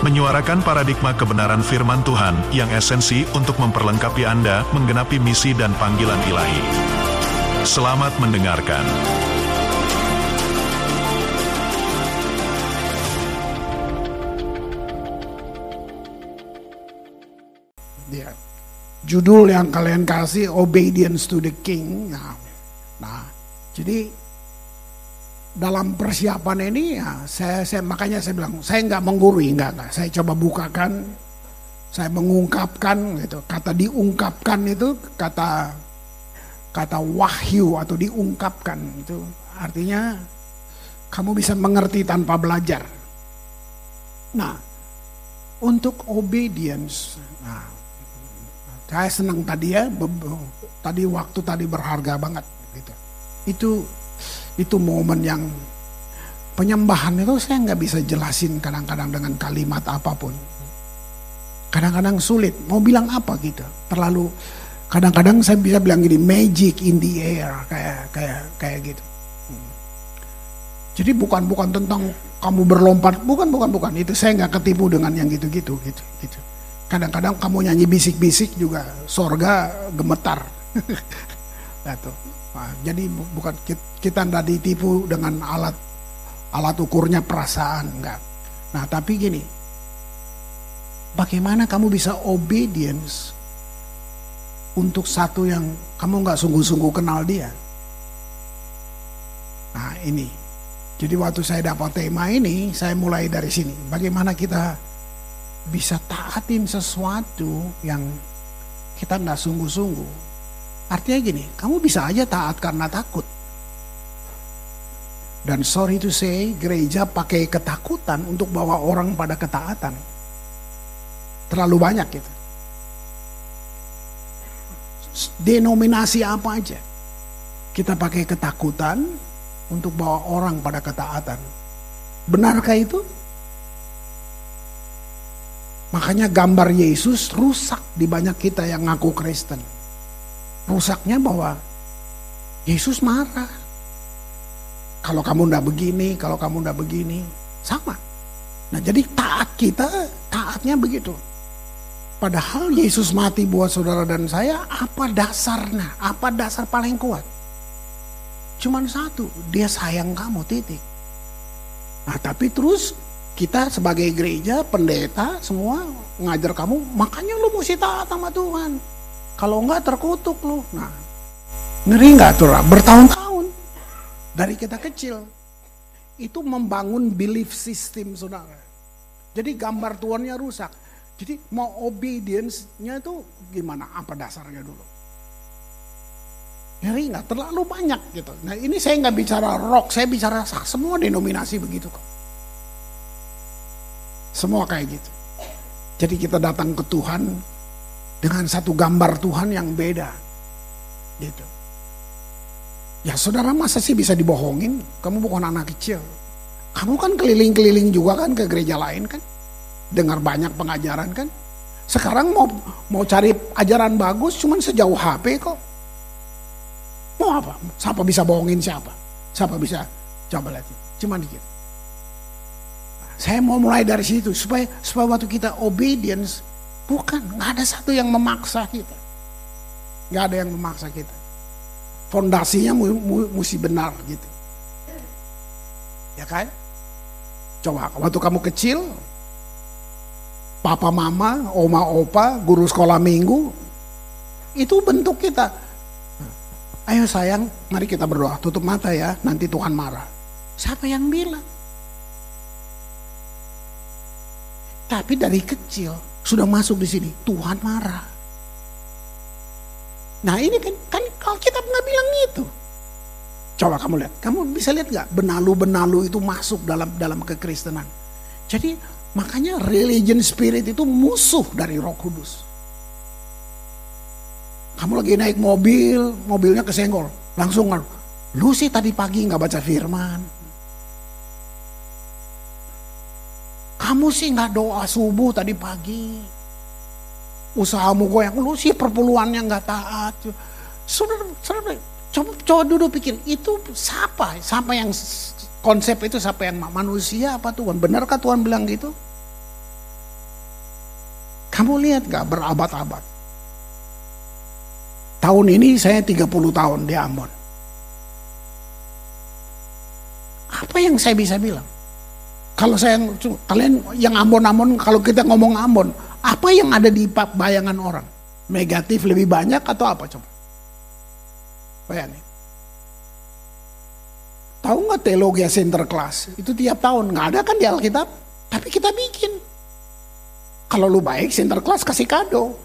menyuarakan paradigma kebenaran firman Tuhan yang esensi untuk memperlengkapi Anda menggenapi misi dan panggilan ilahi. Selamat mendengarkan. Ya. Judul yang kalian kasih Obedience to the King. Nah, nah jadi dalam persiapan ini ya saya, saya makanya saya bilang saya nggak menggurui nggak nggak. Saya coba bukakan saya mengungkapkan gitu. Kata diungkapkan itu kata kata wahyu atau diungkapkan itu artinya kamu bisa mengerti tanpa belajar. Nah untuk obedience nah saya senang tadi ya tadi waktu tadi berharga banget gitu. Itu itu momen yang penyembahan itu saya nggak bisa jelasin kadang-kadang dengan kalimat apa pun. Kadang-kadang sulit mau bilang apa gitu. Terlalu kadang-kadang saya bisa bilang gini magic in the air kayak kayak kayak gitu. Jadi bukan bukan tentang kamu berlompat, bukan bukan bukan itu saya nggak ketipu dengan yang gitu-gitu gitu gitu. Kadang-kadang kamu nyanyi bisik-bisik juga sorga gemetar. nah, tuh. Nah, jadi bukan kita tidak ditipu dengan alat alat ukurnya perasaan enggak. Nah tapi gini, bagaimana kamu bisa obedience untuk satu yang kamu nggak sungguh-sungguh kenal dia? Nah ini, jadi waktu saya dapat tema ini, saya mulai dari sini. Bagaimana kita bisa taatin sesuatu yang kita nggak sungguh-sungguh Artinya gini, kamu bisa aja taat karena takut. Dan sorry to say, gereja pakai ketakutan untuk bawa orang pada ketaatan. Terlalu banyak gitu. Denominasi apa aja. Kita pakai ketakutan untuk bawa orang pada ketaatan. Benarkah itu? Makanya gambar Yesus rusak di banyak kita yang ngaku Kristen rusaknya bahwa Yesus marah. Kalau kamu ndak begini, kalau kamu ndak begini, sama. Nah jadi taat kita, taatnya begitu. Padahal Yesus mati buat saudara dan saya, apa dasarnya? Apa dasar paling kuat? Cuman satu, dia sayang kamu, titik. Nah tapi terus kita sebagai gereja, pendeta, semua ngajar kamu, makanya lu mesti taat sama Tuhan. Kalau enggak terkutuk lu. Nah, ngeri nggak tuh? Bertahun-tahun dari kita kecil itu membangun belief system saudara. Jadi gambar tuannya rusak. Jadi mau obedience-nya itu gimana? Apa dasarnya dulu? Ngeri nggak? Terlalu banyak gitu. Nah ini saya nggak bicara rock, saya bicara semua denominasi begitu kok. Semua kayak gitu. Jadi kita datang ke Tuhan, dengan satu gambar Tuhan yang beda. Gitu. Ya saudara masa sih bisa dibohongin? Kamu bukan anak kecil. Kamu kan keliling-keliling juga kan ke gereja lain kan? Dengar banyak pengajaran kan? Sekarang mau mau cari ajaran bagus cuman sejauh HP kok. Mau apa? Siapa bisa bohongin siapa? Siapa bisa? Coba lihat. Cuma dikit. Saya mau mulai dari situ supaya supaya waktu kita obedience Bukan, nggak ada satu yang memaksa kita. Nggak ada yang memaksa kita. Fondasinya mesti benar gitu. Ya kan? Coba waktu kamu kecil, papa mama, oma opa, guru sekolah minggu, itu bentuk kita. Ayo sayang, mari kita berdoa. Tutup mata ya, nanti Tuhan marah. Siapa yang bilang? Tapi dari kecil sudah masuk di sini, Tuhan marah. Nah ini kan, kan kalau kita nggak bilang itu. Coba kamu lihat, kamu bisa lihat nggak benalu-benalu itu masuk dalam dalam kekristenan. Jadi makanya religion spirit itu musuh dari Roh Kudus. Kamu lagi naik mobil, mobilnya kesenggol. Langsung lu sih tadi pagi nggak baca firman. Kamu sih nggak doa subuh tadi pagi. Usahamu goyang, lu sih perpuluhannya nggak taat. Saudara, saudara, coba, coba duduk pikir, itu siapa? Siapa yang konsep itu siapa yang manusia apa Tuhan? Benarkah Tuhan bilang gitu? Kamu lihat gak berabad-abad? Tahun ini saya 30 tahun di Ambon. Apa yang saya bisa bilang? Kalau saya kalian yang Ambon-Ambon kalau kita ngomong Ambon, apa yang ada di bayangan orang? Negatif lebih banyak atau apa coba? Bayangin. Tahu nggak teologi Sinterklas? Itu tiap tahun nggak ada kan di Alkitab, tapi kita bikin. Kalau lu baik, Sinterklas kasih kado.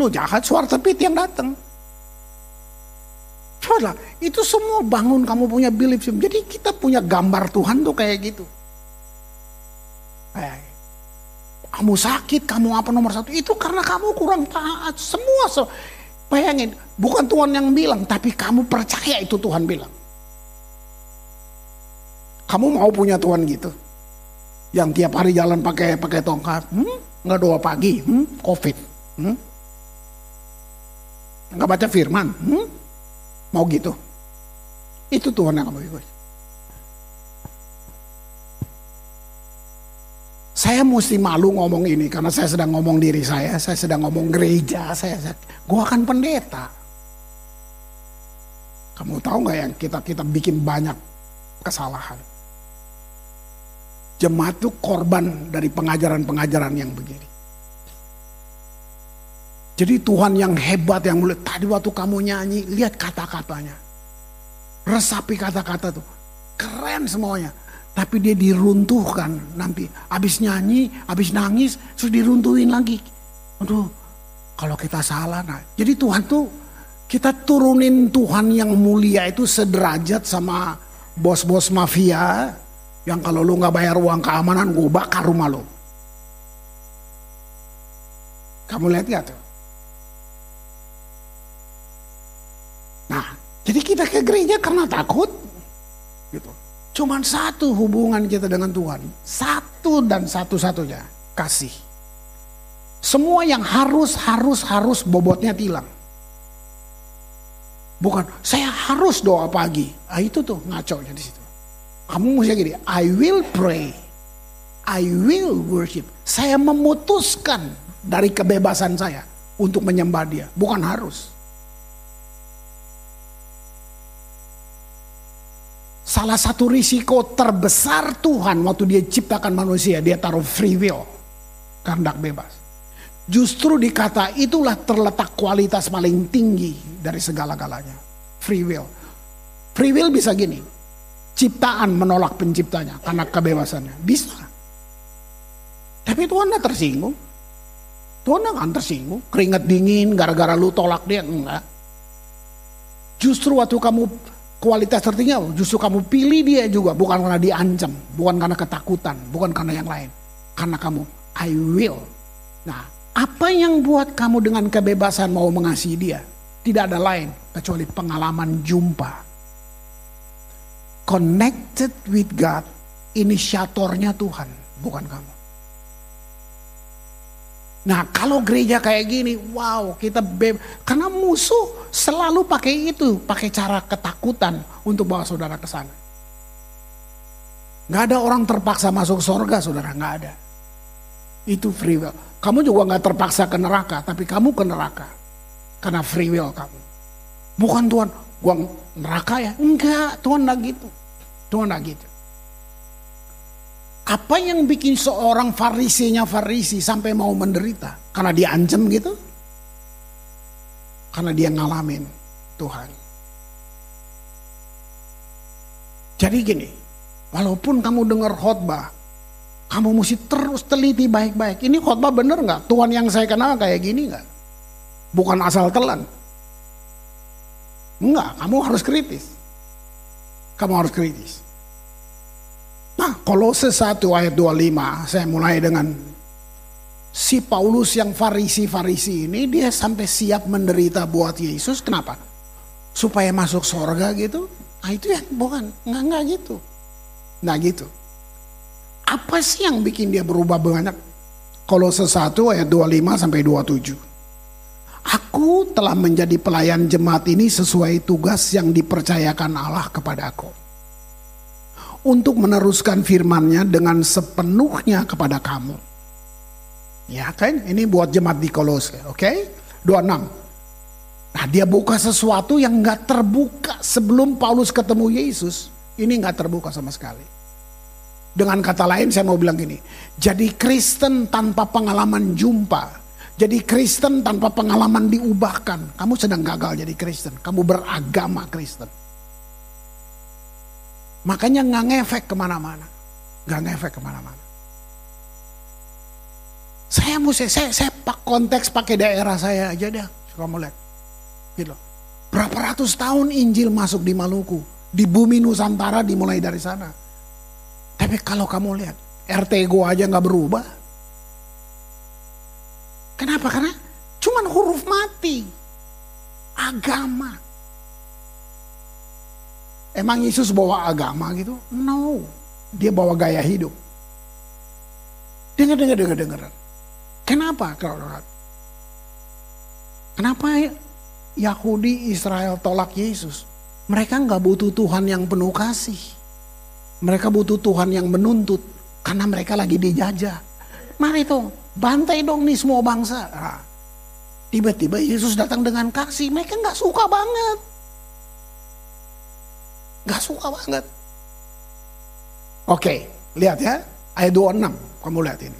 Lu jahat, suara tepit yang datang. Coba itu semua bangun kamu punya belief system. Jadi kita punya gambar Tuhan tuh kayak gitu. Kayak kamu sakit, kamu apa nomor satu. Itu karena kamu kurang taat. Semua, so, bayangin, bukan Tuhan yang bilang, tapi kamu percaya itu Tuhan bilang. Kamu mau punya Tuhan gitu? yang tiap hari jalan pakai pakai tongkat, hmm? nggak doa pagi, hmm? covid, hmm? nggak baca firman, hmm? Mau gitu? Itu Tuhan yang kamu ikut. Saya mesti malu ngomong ini karena saya sedang ngomong diri saya, saya sedang ngomong gereja, saya, saya gua akan pendeta. Kamu tahu nggak yang kita kita bikin banyak kesalahan? jemaat itu korban dari pengajaran-pengajaran yang begini. Jadi Tuhan yang hebat yang mulia. Tadi waktu kamu nyanyi, lihat kata-katanya. Resapi kata-kata tuh. Keren semuanya. Tapi dia diruntuhkan nanti. Habis nyanyi, habis nangis, terus diruntuhin lagi. Aduh, kalau kita salah. Nah. Jadi Tuhan tuh, kita turunin Tuhan yang mulia itu sederajat sama bos-bos mafia yang kalau lu nggak bayar uang keamanan, gue bakar rumah lu. Kamu lihat gak tuh? Jadi kita ke gereja karena takut. Gitu. Cuman satu hubungan kita dengan Tuhan. Satu dan satu-satunya. Kasih. Semua yang harus, harus, harus bobotnya tilang. Bukan, saya harus doa pagi. Ah itu tuh ngaco di situ. Kamu mesti gini, I will pray. I will worship. Saya memutuskan dari kebebasan saya untuk menyembah dia. Bukan harus. Salah satu risiko terbesar Tuhan waktu dia ciptakan manusia, dia taruh free will. Kehendak bebas. Justru di kata itulah terletak kualitas paling tinggi dari segala-galanya. Free will. Free will bisa gini, ciptaan menolak penciptanya karena kebebasannya. Bisa. Tapi Tuhan tidak tersinggung. Tuhan akan tersinggung. Keringat dingin gara-gara lu tolak dia. Enggak. Justru waktu kamu kualitas tertinggi, justru kamu pilih dia juga. Bukan karena diancam. Bukan karena ketakutan. Bukan karena yang lain. Karena kamu, I will. Nah, apa yang buat kamu dengan kebebasan mau mengasihi dia? Tidak ada lain kecuali pengalaman jumpa connected with God, inisiatornya Tuhan, bukan kamu. Nah kalau gereja kayak gini, wow kita be karena musuh selalu pakai itu, pakai cara ketakutan untuk bawa saudara ke sana. Gak ada orang terpaksa masuk surga, saudara, gak ada. Itu free will. Kamu juga gak terpaksa ke neraka, tapi kamu ke neraka karena free will kamu. Bukan Tuhan, gua neraka ya? Enggak, Tuhan enggak gitu. Tuhan enggak gitu. Apa yang bikin seorang farisinya farisi sampai mau menderita? Karena dia ancam gitu? Karena dia ngalamin Tuhan. Jadi gini, walaupun kamu dengar khotbah, kamu mesti terus teliti baik-baik. Ini khotbah bener nggak? Tuhan yang saya kenal kayak gini nggak? Bukan asal telan. Enggak, kamu harus kritis. Kamu harus kritis. Nah, Kolose 1 ayat 25, saya mulai dengan si Paulus yang farisi-farisi ini dia sampai siap menderita buat Yesus. Kenapa? Supaya masuk sorga gitu. Nah itu ya bukan. Nggak, nggak gitu. Nggak gitu. Apa sih yang bikin dia berubah banyak? Kalau sesuatu ayat 25 sampai 27. Aku telah menjadi pelayan jemaat ini sesuai tugas yang dipercayakan Allah kepada aku. Untuk meneruskan firmannya dengan sepenuhnya kepada kamu. Ya kan, ini buat jemaat di Kolose, oke? Okay? 26. Nah dia buka sesuatu yang gak terbuka sebelum Paulus ketemu Yesus. Ini gak terbuka sama sekali. Dengan kata lain saya mau bilang gini, jadi Kristen tanpa pengalaman jumpa jadi Kristen tanpa pengalaman diubahkan. Kamu sedang gagal jadi Kristen. Kamu beragama Kristen. Makanya nggak ngefek ke mana-mana. Nggak ngefek ke mana-mana. Saya mesti, saya, saya pak konteks pakai daerah saya aja deh. Kamu lihat. Gitu. Berapa ratus tahun Injil masuk di Maluku. Di bumi Nusantara dimulai dari sana. Tapi kalau kamu lihat, RT gua aja nggak berubah. Kenapa? Karena cuman huruf mati. Agama. Emang Yesus bawa agama gitu? No. Dia bawa gaya hidup. Dengar, dengar, dengar, dengar. Kenapa? Kenapa Yahudi Israel tolak Yesus? Mereka nggak butuh Tuhan yang penuh kasih. Mereka butuh Tuhan yang menuntut. Karena mereka lagi dijajah. Mari tuh, Bantai dong nih semua bangsa. Nah, tiba-tiba Yesus datang dengan kasih. Mereka nggak suka banget. Nggak suka banget. Oke, lihat ya. Ayat 26. Kamu lihat ini.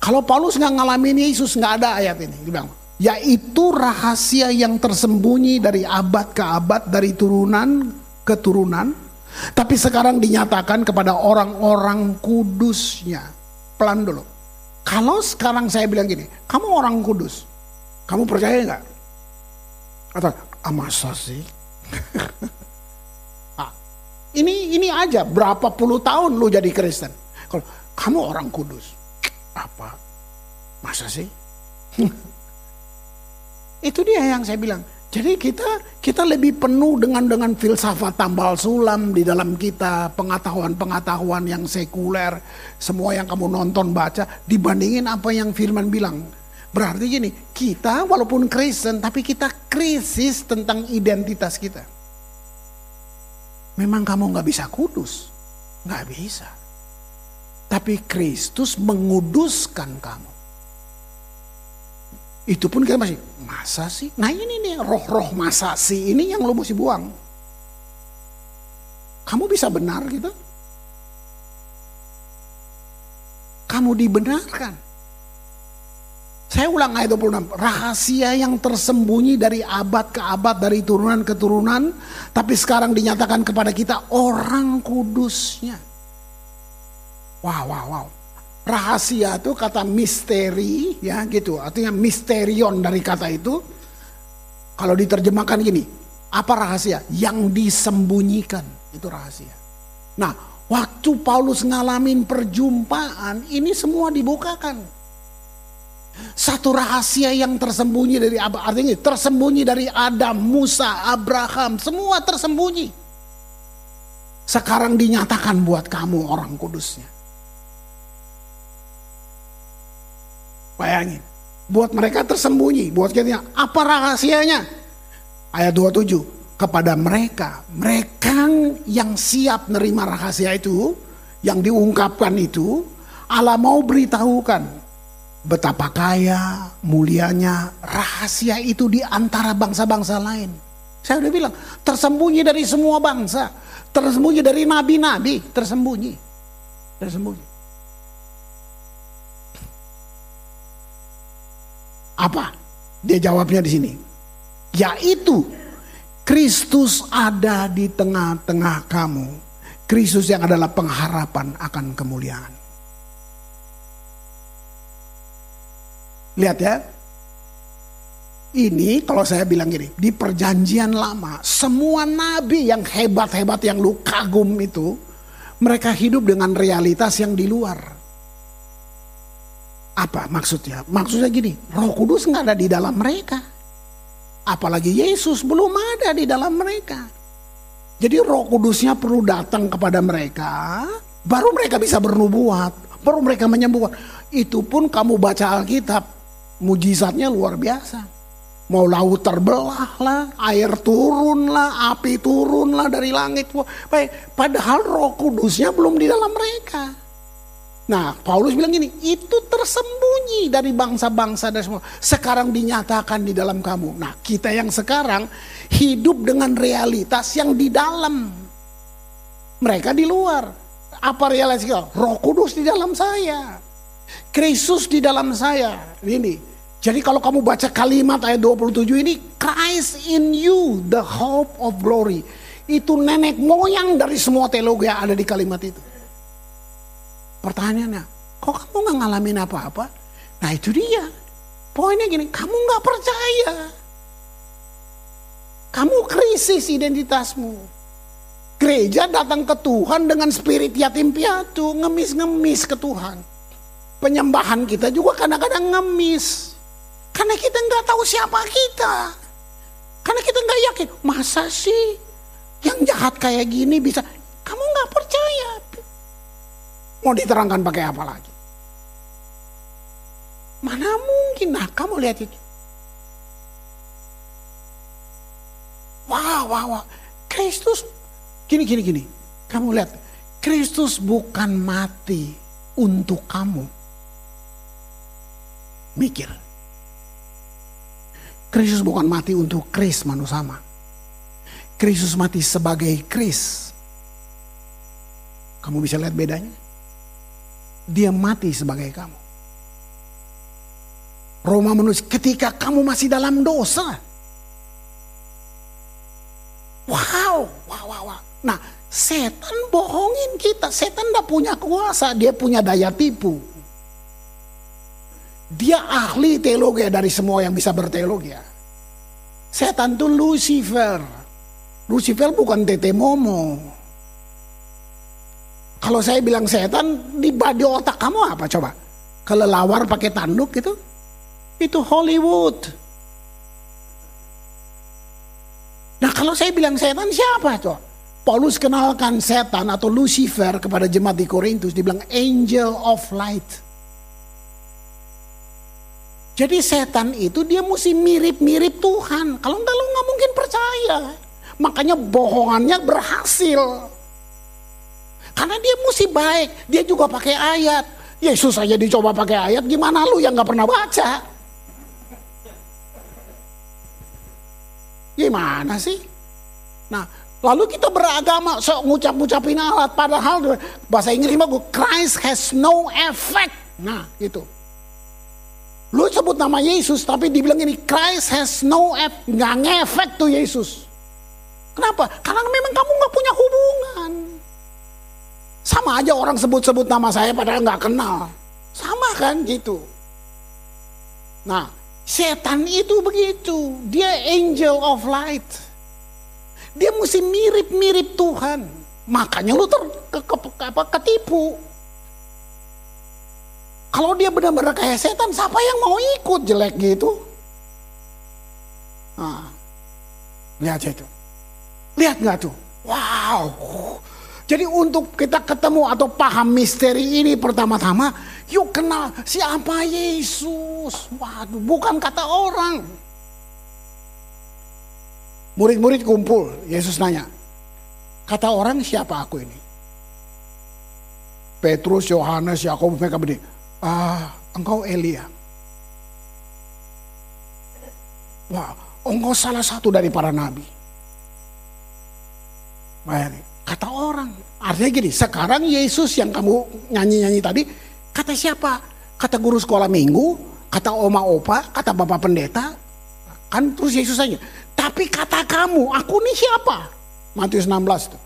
Kalau Paulus nggak ngalamin Yesus nggak ada ayat ini. Dia bilang, yaitu rahasia yang tersembunyi dari abad ke abad, dari turunan ke turunan. Tapi sekarang dinyatakan kepada orang-orang kudusnya. Pelan dulu. Kalau sekarang saya bilang gini, kamu orang kudus, kamu percaya nggak? Atau ah, sih? ini ini aja berapa puluh tahun lu jadi Kristen. Kalau kamu orang kudus, apa? Masa sih? Itu dia yang saya bilang. Jadi kita kita lebih penuh dengan dengan filsafat tambal sulam di dalam kita, pengetahuan-pengetahuan yang sekuler, semua yang kamu nonton baca dibandingin apa yang firman bilang. Berarti gini, kita walaupun Kristen tapi kita krisis tentang identitas kita. Memang kamu nggak bisa kudus, nggak bisa. Tapi Kristus menguduskan kamu. Itu pun kita masih, masa sih? Nah ini nih roh-roh masa sih ini yang lo mesti buang. Kamu bisa benar gitu? Kamu dibenarkan. Saya ulang ayat 26. Rahasia yang tersembunyi dari abad ke abad, dari turunan ke turunan. Tapi sekarang dinyatakan kepada kita orang kudusnya. Wow, wow, wow rahasia itu kata misteri ya gitu artinya misterion dari kata itu kalau diterjemahkan gini apa rahasia yang disembunyikan itu rahasia nah waktu Paulus ngalamin perjumpaan ini semua dibukakan satu rahasia yang tersembunyi dari apa artinya tersembunyi dari Adam Musa Abraham semua tersembunyi sekarang dinyatakan buat kamu orang kudusnya Bayangin. Buat mereka tersembunyi. Buat kita apa rahasianya? Ayat 27. Kepada mereka. Mereka yang siap nerima rahasia itu. Yang diungkapkan itu. Allah mau beritahukan. Betapa kaya, mulianya rahasia itu di antara bangsa-bangsa lain. Saya udah bilang, tersembunyi dari semua bangsa. Tersembunyi dari nabi-nabi, tersembunyi. Tersembunyi. Apa? Dia jawabnya di sini. Yaitu Kristus ada di tengah-tengah kamu. Kristus yang adalah pengharapan akan kemuliaan. Lihat ya. Ini kalau saya bilang gini, di perjanjian lama, semua nabi yang hebat-hebat yang lu kagum itu, mereka hidup dengan realitas yang di luar. Apa maksudnya? Maksudnya gini, Roh Kudus nggak ada di dalam mereka. Apalagi Yesus belum ada di dalam mereka. Jadi Roh Kudusnya perlu datang kepada mereka, baru mereka bisa bernubuat, baru mereka menyembuhkan. Itu pun kamu baca Alkitab, mujizatnya luar biasa. Mau laut terbelah lah, air turun lah, api turun lah dari langit. Baik, padahal Roh Kudusnya belum di dalam mereka. Nah, Paulus bilang gini, itu tersembunyi dari bangsa-bangsa dan semua. Sekarang dinyatakan di dalam kamu. Nah, kita yang sekarang hidup dengan realitas yang di dalam. Mereka di luar. Apa realitas? Roh Kudus di dalam saya. Kristus di dalam saya. Ini. Jadi kalau kamu baca kalimat ayat 27 ini, Christ in you, the hope of glory. Itu nenek moyang dari semua teologi yang ada di kalimat itu. Pertanyaannya, kok kamu nggak ngalamin apa-apa? Nah itu dia. Poinnya gini, kamu nggak percaya. Kamu krisis identitasmu. Gereja datang ke Tuhan dengan spirit yatim piatu, ngemis-ngemis ke Tuhan. Penyembahan kita juga kadang-kadang ngemis. Karena kita nggak tahu siapa kita. Karena kita nggak yakin, masa sih yang jahat kayak gini bisa? Kamu nggak percaya, Mau diterangkan pakai apa lagi? Mana mungkin? Nah kamu lihat itu. Wah, wah, wah. Kristus, gini, gini, gini. Kamu lihat, Kristus bukan mati untuk kamu. Mikir. Kristus bukan mati untuk Kris manusia. Kristus mati sebagai Kris. Kamu bisa lihat bedanya? dia mati sebagai kamu. Roma menulis ketika kamu masih dalam dosa. Wow, wow, wow, wow. Nah, setan bohongin kita. Setan tidak punya kuasa, dia punya daya tipu. Dia ahli teologi dari semua yang bisa berteologi. Setan itu Lucifer. Lucifer bukan Tete Momo. Kalau saya bilang setan, di badi otak kamu apa coba? Kelelawar pakai tanduk gitu? Itu Hollywood. Nah kalau saya bilang setan siapa coba? Paulus kenalkan setan atau Lucifer kepada jemaat di Korintus. Dibilang angel of light. Jadi setan itu dia mesti mirip-mirip Tuhan. Kalau enggak lu nggak mungkin percaya. Makanya bohongannya berhasil. Karena dia mesti baik, dia juga pakai ayat. Yesus saja dicoba pakai ayat, gimana lu yang gak pernah baca? Gimana sih? Nah, lalu kita beragama, sok ngucap-ngucapin alat. Padahal bahasa Inggris mah Christ has no effect. Nah, itu. Lu sebut nama Yesus, tapi dibilang ini Christ has no effect. Nggak ngefek tuh Yesus. Kenapa? Karena memang kamu nggak punya hubungan. Sama aja orang sebut-sebut nama saya padahal nggak kenal. Sama kan gitu. Nah, setan itu begitu. Dia angel of light. Dia mesti mirip-mirip Tuhan. Makanya lu ter ke, ke, apa, ketipu. Kalau dia benar-benar kayak setan, siapa yang mau ikut jelek gitu? Nah, lihat itu. Lihat nggak tuh? Wow, jadi untuk kita ketemu atau paham misteri ini pertama-tama, yuk kenal siapa Yesus. Waduh, bukan kata orang. Murid-murid kumpul, Yesus nanya, kata orang siapa aku ini? Petrus, Yohanes, Yakobus mereka berdiri. Ah, engkau Elia. Wah, engkau salah satu dari para nabi. Bayangin Kata orang. Artinya gini, sekarang Yesus yang kamu nyanyi-nyanyi tadi, kata siapa? Kata guru sekolah minggu, kata oma opa, kata bapak pendeta. Kan terus Yesus aja. Tapi kata kamu, aku nih siapa? Matius 16 tuh.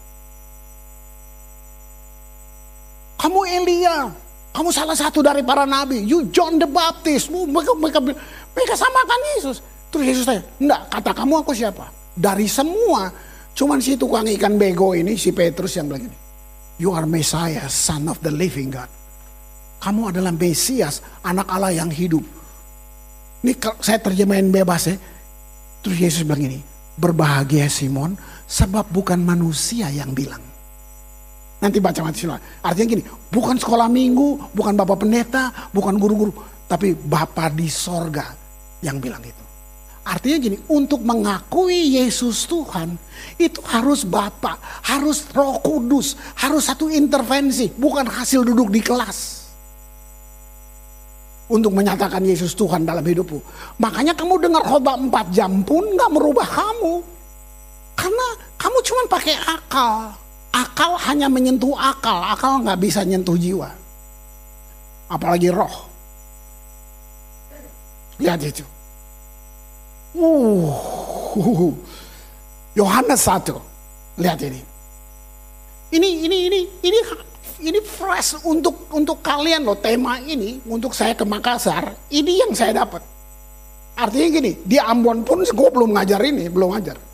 Kamu Elia, kamu salah satu dari para nabi. You John the Baptist. Mereka, mereka, mereka samakan Yesus. Terus Yesus tanya, enggak, kata kamu aku siapa? Dari semua Cuman si tukang ikan bego ini, si Petrus yang bilang ini. You are Messiah, son of the living God. kamu adalah Mesias, anak Allah yang hidup. Ini saya terjemahin bebas ya. Terus Yesus bilang ini, berbahagia Simon, sebab bukan manusia yang bilang. Nanti baca sila. Artinya gini, bukan sekolah minggu, bukan bapak pendeta, bukan guru-guru, tapi bapak di sorga yang bilang itu. Artinya gini, untuk mengakui Yesus Tuhan, itu harus Bapak, harus roh kudus, harus satu intervensi, bukan hasil duduk di kelas. Untuk menyatakan Yesus Tuhan dalam hidupmu. Makanya kamu dengar khotbah 4 jam pun gak merubah kamu. Karena kamu cuma pakai akal. Akal hanya menyentuh akal, akal gak bisa nyentuh jiwa. Apalagi roh. Lihat itu. Uh, Yohanes 1. Lihat ini. Ini ini ini ini ini fresh untuk untuk kalian loh tema ini untuk saya ke Makassar. Ini yang saya dapat. Artinya gini, di Ambon pun gue belum ngajar ini, belum ngajar.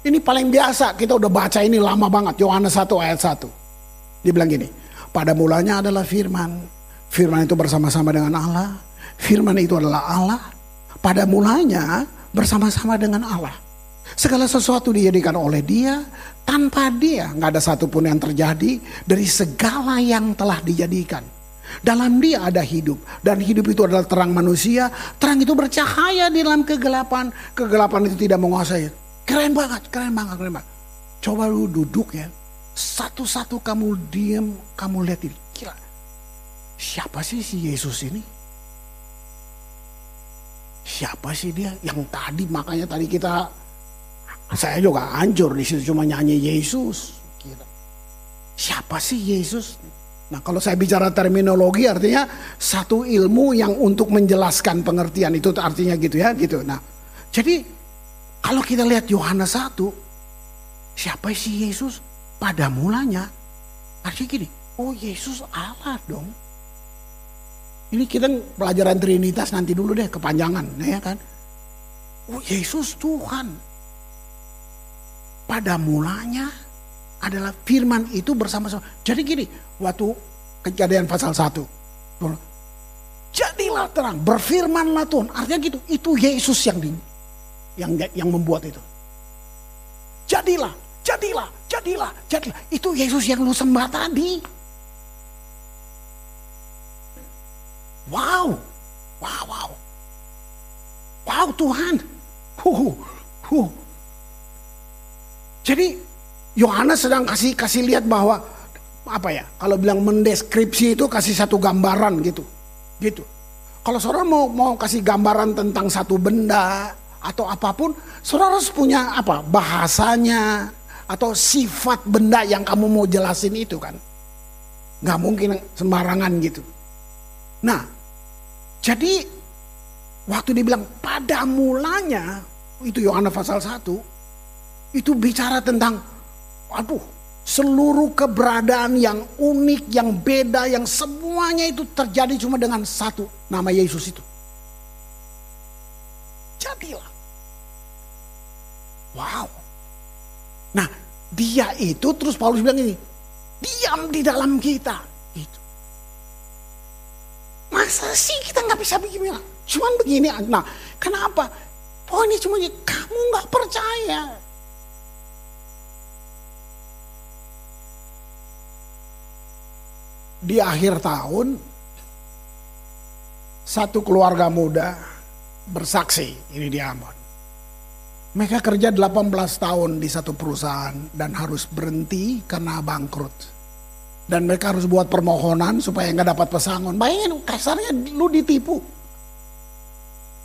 Ini paling biasa, kita udah baca ini lama banget, Yohanes 1 ayat 1. Dia bilang gini, pada mulanya adalah firman, firman itu bersama-sama dengan Allah, Firman itu adalah Allah. Pada mulanya bersama-sama dengan Allah. Segala sesuatu dijadikan oleh dia. Tanpa dia nggak ada satupun yang terjadi dari segala yang telah dijadikan. Dalam dia ada hidup. Dan hidup itu adalah terang manusia. Terang itu bercahaya di dalam kegelapan. Kegelapan itu tidak menguasai. Keren banget, keren banget, keren banget. Coba lu duduk ya. Satu-satu kamu diem, kamu lihat ini. Kira, siapa sih si Yesus ini? siapa sih dia yang tadi makanya tadi kita saya juga hancur di situ cuma nyanyi Yesus. Siapa sih Yesus? Nah kalau saya bicara terminologi artinya satu ilmu yang untuk menjelaskan pengertian itu artinya gitu ya gitu. Nah jadi kalau kita lihat Yohanes 1 siapa sih Yesus? Pada mulanya artinya gini, oh Yesus Allah dong. Ini kita pelajaran Trinitas nanti dulu deh kepanjangan, ya kan? Oh Yesus Tuhan. Pada mulanya adalah firman itu bersama-sama. Jadi gini, waktu kejadian pasal 1. Jadilah terang, berfirmanlah Tuhan. Artinya gitu, itu Yesus yang di, yang yang membuat itu. Jadilah, jadilah, jadilah, jadilah. Itu Yesus yang lu sembah tadi. Wow, wow, wow. Wow Tuhan. Huh, huh. Jadi Yohanes sedang kasih kasih lihat bahwa apa ya? Kalau bilang mendeskripsi itu kasih satu gambaran gitu, gitu. Kalau saudara mau mau kasih gambaran tentang satu benda atau apa pun, saudara harus punya apa? Bahasanya atau sifat benda yang kamu mau jelasin itu kan? Gak mungkin sembarangan gitu. Nah, jadi waktu dibilang pada mulanya itu Yohanes pasal 1 itu bicara tentang aduh seluruh keberadaan yang unik, yang beda, yang semuanya itu terjadi cuma dengan satu nama Yesus itu. Jadilah. Wow. Nah, dia itu terus Paulus bilang ini, diam di dalam kita. Masa sih kita nggak bisa begini? Cuman begini. Nah, kenapa? Oh ini cuma kamu nggak percaya. Di akhir tahun, satu keluarga muda bersaksi ini di Ambon. Mereka kerja 18 tahun di satu perusahaan dan harus berhenti karena bangkrut dan mereka harus buat permohonan supaya nggak dapat pesangon. Bayangin kasarnya lu ditipu.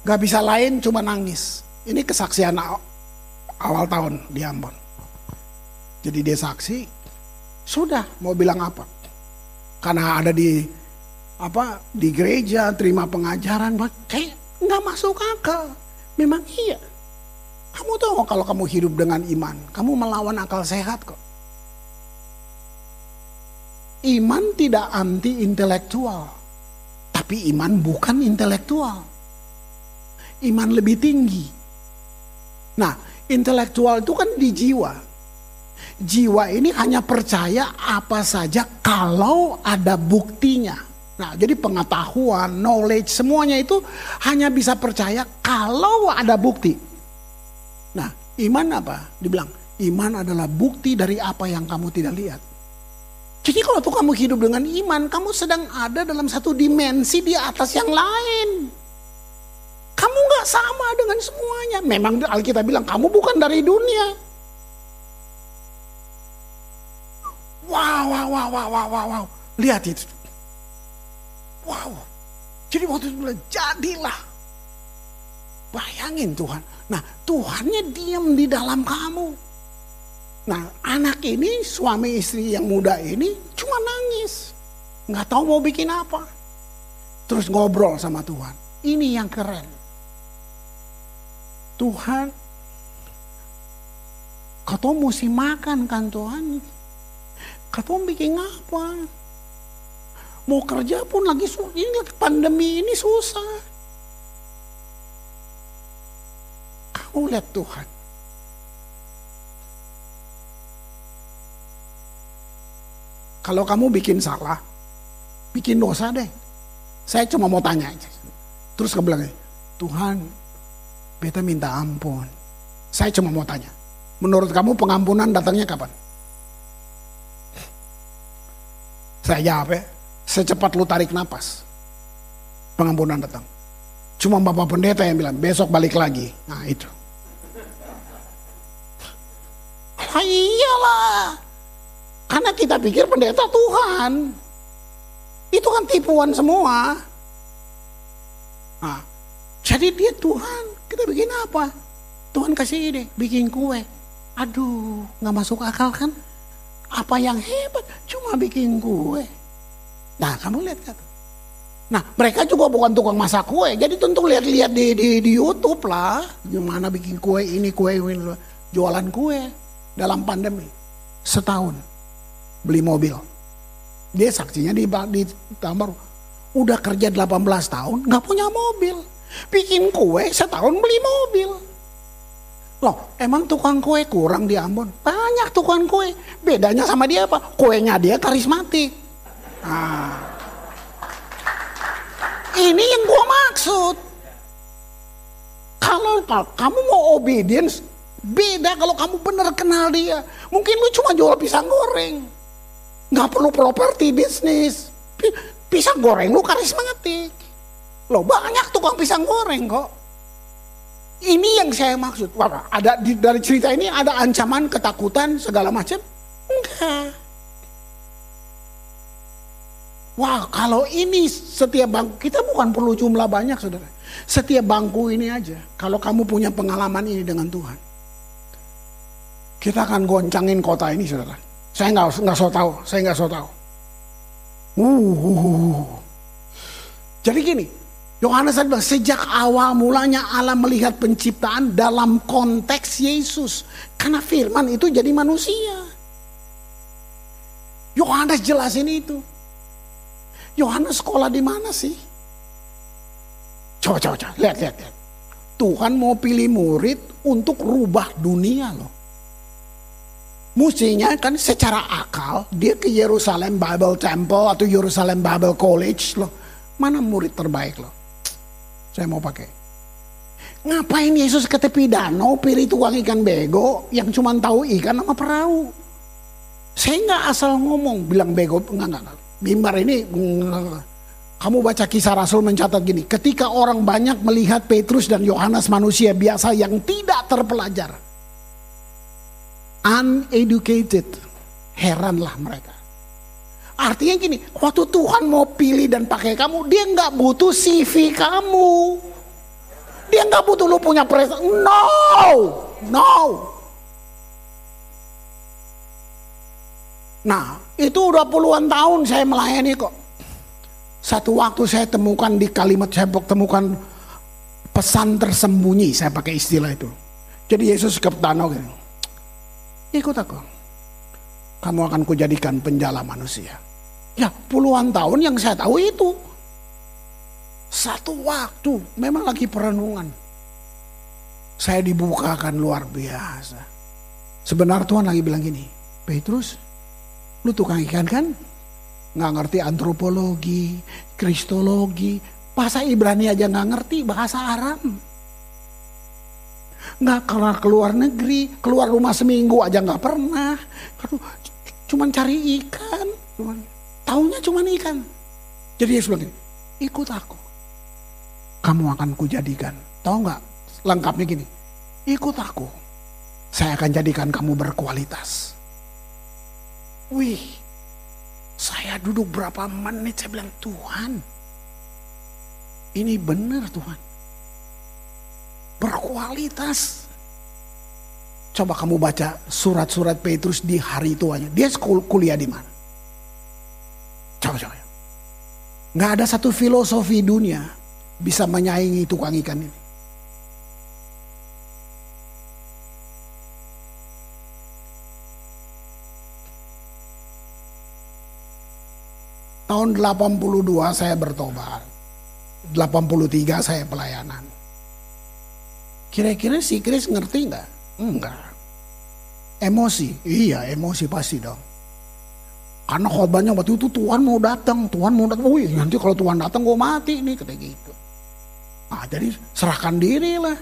Gak bisa lain cuma nangis. Ini kesaksian awal tahun di Ambon. Jadi dia saksi, sudah mau bilang apa? Karena ada di apa di gereja terima pengajaran, kayak nggak masuk akal. Memang iya. Kamu tahu kalau kamu hidup dengan iman, kamu melawan akal sehat kok. Iman tidak anti intelektual. Tapi iman bukan intelektual. Iman lebih tinggi. Nah, intelektual itu kan di jiwa. Jiwa ini hanya percaya apa saja kalau ada buktinya. Nah, jadi pengetahuan, knowledge, semuanya itu hanya bisa percaya kalau ada bukti. Nah, iman apa? Dibilang, iman adalah bukti dari apa yang kamu tidak lihat. Jadi kalau tuh kamu hidup dengan iman, kamu sedang ada dalam satu dimensi di atas yang lain. Kamu nggak sama dengan semuanya. Memang Alkitab bilang kamu bukan dari dunia. Wow, wow, wow, wow, wow, wow, wow. Lihat itu. Wow. Jadi waktu itu bilang, jadilah. Bayangin Tuhan. Nah Tuhannya diam di dalam kamu. Nah anak ini, suami istri yang muda ini cuma nangis. Nggak tahu mau bikin apa. Terus ngobrol sama Tuhan. Ini yang keren. Tuhan, kau mesti makan kan Tuhan. Kau bikin apa? Mau kerja pun lagi ini pandemi ini susah. Kamu lihat Tuhan. Kalau kamu bikin salah, bikin dosa deh. Saya cuma mau tanya aja. Terus kamu bilang, Tuhan, beta minta ampun. Saya cuma mau tanya, menurut kamu pengampunan datangnya kapan? Saya jawab ya, Secepat lu tarik napas, pengampunan datang. Cuma Bapak Pendeta yang bilang, besok balik lagi. Nah itu. Ah, iyalah. Karena kita pikir pendeta Tuhan. Itu kan tipuan semua. Nah, jadi dia Tuhan. Kita bikin apa? Tuhan kasih ide, bikin kue. Aduh, nggak masuk akal kan? Apa yang hebat? Cuma bikin kue. Nah kamu lihat kan. Nah mereka juga bukan tukang masak kue. Jadi tentu lihat-lihat di, di, di Youtube lah. Gimana bikin kue ini, kue ini. Jualan kue dalam pandemi. Setahun. Beli mobil. Dia saksinya di, di Tambar. Udah kerja 18 tahun nggak punya mobil. Bikin kue setahun beli mobil. Loh, emang tukang kue kurang di Ambon? Banyak tukang kue. Bedanya sama dia apa? Kuenya dia karismatik. Nah, ini yang gua maksud. Kalau kamu mau obedience, beda kalau kamu benar kenal dia. Mungkin lu cuma jual pisang goreng. Nggak perlu properti bisnis. Pisang goreng lu karismatik. Lo banyak tukang pisang goreng kok. Ini yang saya maksud. Wah, ada dari cerita ini ada ancaman, ketakutan, segala macam? Enggak. Wah kalau ini setiap bangku, kita bukan perlu jumlah banyak saudara. Setiap bangku ini aja, kalau kamu punya pengalaman ini dengan Tuhan. Kita akan goncangin kota ini saudara. Saya nggak nggak so tahu, saya nggak so tahu. Uh, Jadi gini, Yohanes bilang sejak awal mulanya Allah melihat penciptaan dalam konteks Yesus. Karena firman itu jadi manusia. Yohanes jelasin itu. Yohanes sekolah di mana sih? Coba, coba, coba, lihat, lihat, lihat. Tuhan mau pilih murid untuk rubah dunia loh. Mestinya kan secara akal dia ke Yerusalem Bible Temple atau Yerusalem Bible College loh. Mana murid terbaik loh? Saya mau pakai. Ngapain Yesus ke tepi danau pilih tukang ikan bego yang cuma tahu ikan sama perahu? Saya nggak asal ngomong bilang bego enggak enggak. enggak mimbar ini kamu baca kisah Rasul mencatat gini, ketika orang banyak melihat Petrus dan Yohanes manusia biasa yang tidak terpelajar, uneducated, heranlah mereka. Artinya gini, waktu Tuhan mau pilih dan pakai kamu, dia nggak butuh CV kamu. Dia nggak butuh lu punya prestasi. No, no. Nah, itu udah puluhan tahun saya melayani kok. Satu waktu saya temukan di kalimat saya temukan pesan tersembunyi, saya pakai istilah itu. Jadi Yesus ke danau gitu. Ikut aku. Kamu akan kujadikan penjala manusia. Ya puluhan tahun yang saya tahu itu. Satu waktu memang lagi perenungan. Saya dibukakan luar biasa Sebenarnya Tuhan lagi bilang gini, Petrus, lu tukang ikan kan? Nggak ngerti antropologi, kristologi, bahasa Ibrani aja nggak ngerti, bahasa Arab. Nggak keluar keluar negeri, keluar rumah seminggu aja nggak pernah. Cuman cari ikan, cuman tahunya cuman ikan. Jadi Yesus bilang ikut aku. Kamu akan kujadikan. Tahu nggak lengkapnya gini, ikut aku. Saya akan jadikan kamu berkualitas. Wih, saya duduk berapa menit saya bilang Tuhan, ini benar Tuhan. Berkualitas. Coba kamu baca surat-surat Petrus di hari itu aja. Dia kuliah di mana? Coba coba. Nggak ada satu filosofi dunia bisa menyaingi tukang ikan ini. Tahun 82 saya bertobat. 83 saya pelayanan. Kira-kira si Chris ngerti nggak? Enggak. Emosi? Iya emosi pasti dong. Karena khotbahnya waktu itu Tuhan mau datang, Tuhan mau datang. Wih, nanti kalau Tuhan datang gue mati nih kayak gitu. Nah, jadi serahkan diri lah.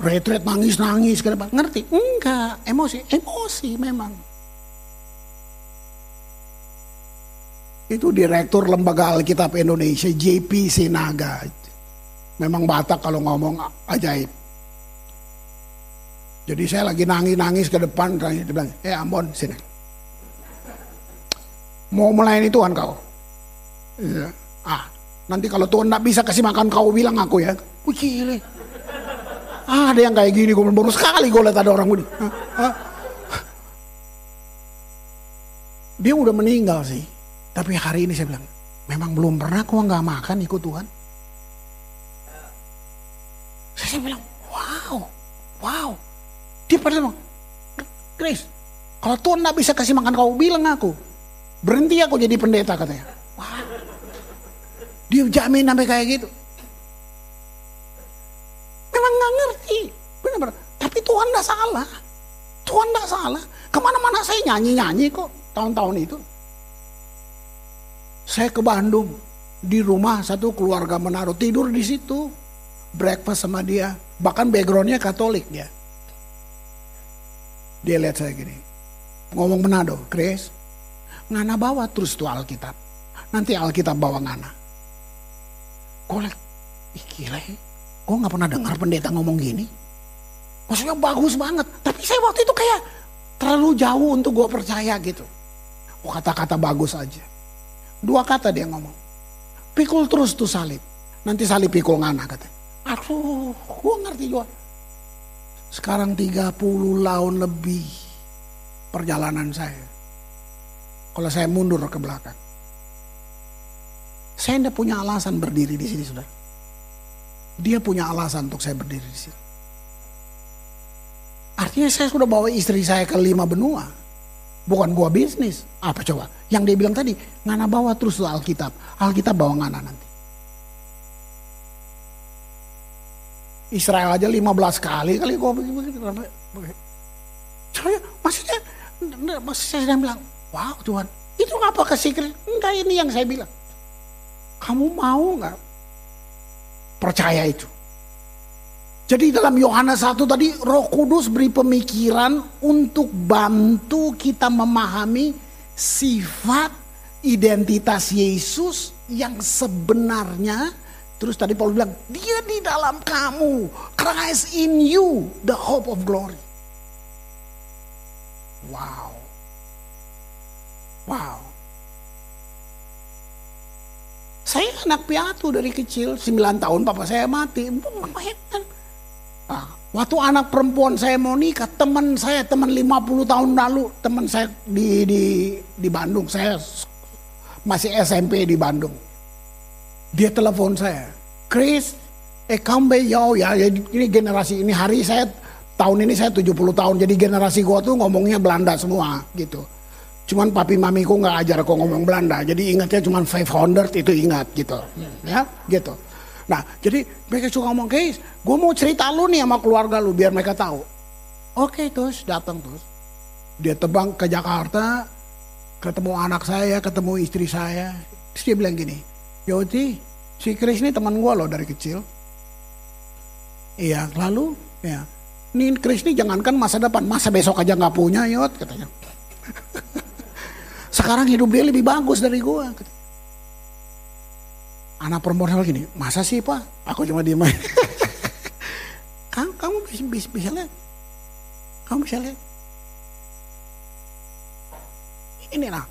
Retret nangis-nangis ke depan. Ngerti? Enggak, emosi. Emosi memang. Itu direktur Lembaga Alkitab Indonesia, JP Sinaga. Memang Batak kalau ngomong ajaib. Jadi saya lagi nangis-nangis ke depan, dia bilang, eh Ambon sini mau melayani Tuhan kau. Iya. Ah, nanti kalau Tuhan tidak bisa kasih makan kau bilang aku ya. Wih. Ah, ada yang kayak gini, gue baru sekali gue lihat ada orang ah. Dia udah meninggal sih. Tapi hari ini saya bilang, memang belum pernah kau nggak makan ikut Tuhan. Saya bilang, wow, wow. Dia pada bilang, Chris, kalau Tuhan tidak bisa kasih makan kau, bilang aku. Berhenti aku jadi pendeta katanya. Wah. Dia jamin sampai kayak gitu. Memang nggak ngerti. Benar-benar. Tapi Tuhan nggak salah. Tuhan nggak salah. Ke mana-mana saya nyanyi-nyanyi kok tahun-tahun itu. Saya ke Bandung. Di rumah satu keluarga menaruh tidur di situ. Breakfast sama dia. Bahkan backgroundnya Katolik dia. Dia lihat saya gini. Ngomong Manado, Chris, Ngana bawa terus tuh Alkitab. Nanti Alkitab bawa Ngana. Gue liat, ih gila ya. Gue gak pernah dengar pendeta ngomong gini. Maksudnya bagus banget. Tapi saya waktu itu kayak terlalu jauh untuk gue percaya gitu. Kata-kata bagus aja. Dua kata dia ngomong. Pikul terus tuh salib. Nanti salib pikul ngana katanya. Aduh, gue ngerti juga. Sekarang 30 tahun lebih perjalanan saya kalau saya mundur ke belakang. Saya tidak punya alasan berdiri di sini, saudara. Dia punya alasan untuk saya berdiri di sini. Artinya saya sudah bawa istri saya ke lima benua. Bukan gua bisnis. Apa coba? Yang dia bilang tadi, ngana bawa terus Alkitab. Alkitab bawa ngana nanti. Israel aja 15 kali kali gua begitu. Maksudnya, maksudnya saya sedang bilang, Wow Tuhan, itu apa kesikir? Enggak ini yang saya bilang. Kamu mau nggak percaya itu? Jadi dalam Yohanes 1 tadi roh kudus beri pemikiran untuk bantu kita memahami sifat identitas Yesus yang sebenarnya. Terus tadi Paul bilang, dia di dalam kamu. Christ in you, the hope of glory. Wow. Wow. Saya anak piatu dari kecil, 9 tahun papa saya mati. Nah, waktu anak perempuan saya mau nikah, teman saya, teman 50 tahun lalu, teman saya di, di, di Bandung, saya masih SMP di Bandung. Dia telepon saya, Chris, eh kamu jauh ya, ini generasi ini hari saya tahun ini saya 70 tahun, jadi generasi gua tuh ngomongnya Belanda semua gitu. Cuman papi mamiku nggak ajar kok ngomong Belanda. Jadi ingatnya cuma 500 itu ingat gitu. Ya, gitu. Nah, jadi mereka suka ngomong, guys, gue mau cerita lu nih sama keluarga lu biar mereka tahu. Oke terus datang terus. Dia terbang ke Jakarta, ketemu anak saya, ketemu istri saya. Terus dia bilang gini, Yoti, si Chris ini teman gue loh dari kecil. Iya, lalu ya, ini Chris ini jangankan masa depan, masa besok aja nggak punya, Yot katanya. Sekarang hidup dia lebih bagus dari gue. Anak perempuan gini, masa sih pak? Aku cuma diem aja. kamu, kamu bisa, bisa, bisa lihat. Kamu bisa lihat. Ini nah,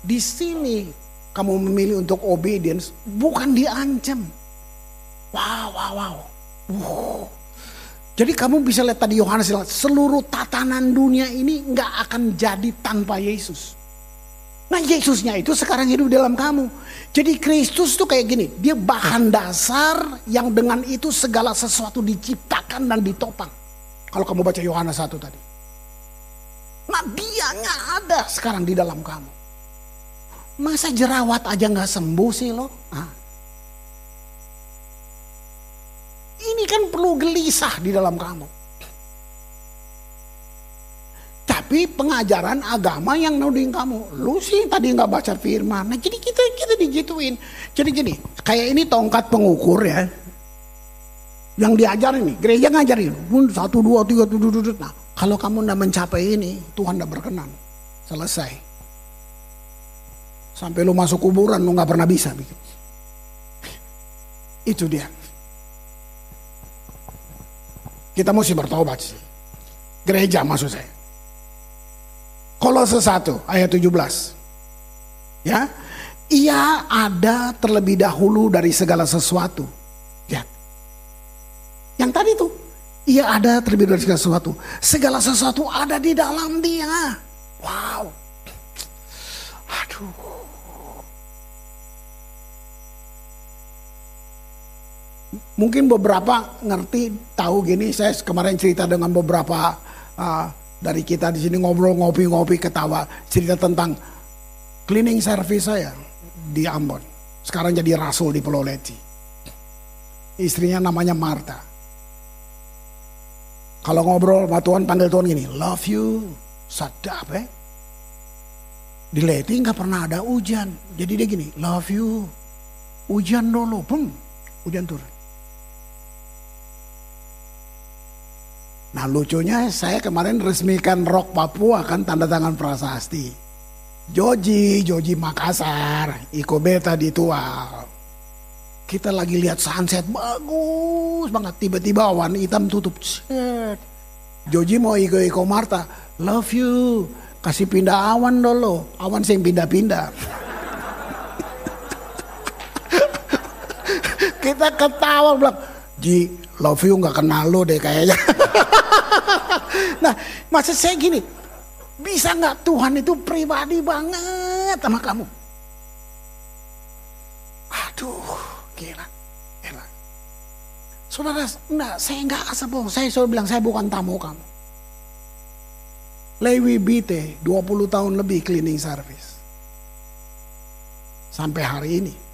di sini kamu memilih untuk obedience, bukan diancam. Wow, wow, wow. Uh. Jadi kamu bisa lihat tadi Yohanes seluruh tatanan dunia ini nggak akan jadi tanpa Yesus. Nah Yesusnya itu sekarang hidup dalam kamu. Jadi Kristus tuh kayak gini, dia bahan dasar yang dengan itu segala sesuatu diciptakan dan ditopang. Kalau kamu baca Yohanes 1 tadi. Nah dianya ada sekarang di dalam kamu. Masa jerawat aja nggak sembuh sih lo? Hah? Ini kan perlu gelisah di dalam kamu. Tapi pengajaran agama yang nuding kamu, lu sih tadi nggak baca firman. Nah jadi kita kita digituin. Jadi gini, kayak ini tongkat pengukur ya. Yang diajarin nih, gereja ngajarin. Satu dua tiga tujuh tujuh. Nah kalau kamu nggak mencapai ini, Tuhan nggak berkenan. Selesai. Sampai lu masuk kuburan lu nggak pernah bisa. Itu dia. Kita mesti bertobat sih. Gereja maksud saya. Kolose 1 ayat 17. Ya. Ia ada terlebih dahulu dari segala sesuatu. Ya. Yang tadi tuh. Ia ada terlebih dari segala sesuatu. Segala sesuatu ada di dalam dia. Wow. Aduh. Mungkin beberapa ngerti tahu gini. Saya kemarin cerita dengan beberapa uh, dari kita di sini ngobrol ngopi-ngopi ketawa cerita tentang cleaning service saya di Ambon. Sekarang jadi rasul di Pulau Leci. Istrinya namanya Marta. Kalau ngobrol sama Tuhan panggil Tuhan gini, love you, sadap eh. Di Leti nggak pernah ada hujan. Jadi dia gini, love you, hujan dulu, pun hujan turun. Nah lucunya saya kemarin resmikan Rock Papua kan tanda tangan prasasti. Joji, Joji Makassar, Iko Beta ditual. Kita lagi lihat sunset bagus banget. Tiba-tiba awan hitam tutup. Set. Joji mau Iko Iko Marta, love you. Kasih pindah awan dulu. Awan sing pindah-pindah. Kita ketawa bilang, Ji, love you nggak kenal lo deh kayaknya. nah, maksud saya gini, bisa nggak Tuhan itu pribadi banget sama kamu? Aduh, gila, gila. Saudara, enggak, saya nggak asal bohong. Saya selalu bilang saya bukan tamu kamu. Lewi Bite, 20 tahun lebih cleaning service. Sampai hari ini.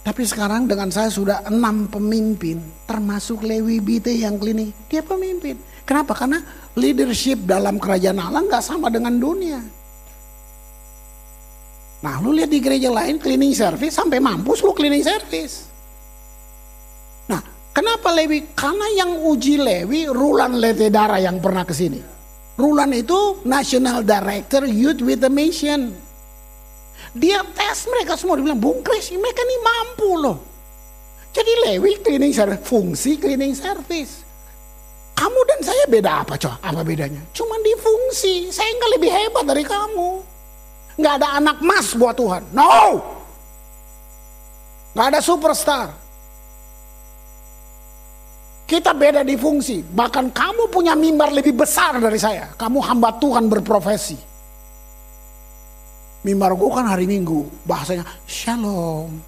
Tapi sekarang dengan saya sudah enam pemimpin, termasuk Lewi Bite yang cleaning, dia pemimpin. Kenapa? Karena leadership dalam kerajaan Allah nggak sama dengan dunia. Nah, lu lihat di gereja lain cleaning service sampai mampus lu cleaning service. Nah, kenapa Lewi? Karena yang uji Lewi Rulan Letedara yang pernah ke sini. Rulan itu National Director Youth with a Mission. Dia tes mereka semua, dia bilang, Bung Kris, mereka ini mampu loh. Jadi Lewi cleaning service, fungsi cleaning service. Kamu dan saya beda apa coba? Apa bedanya? Cuman di fungsi. Saya nggak lebih hebat dari kamu. Nggak ada anak mas buat Tuhan. No. Nggak ada superstar. Kita beda di fungsi. Bahkan kamu punya mimbar lebih besar dari saya. Kamu hamba Tuhan berprofesi. Mimbarku kan hari Minggu. Bahasanya shalom.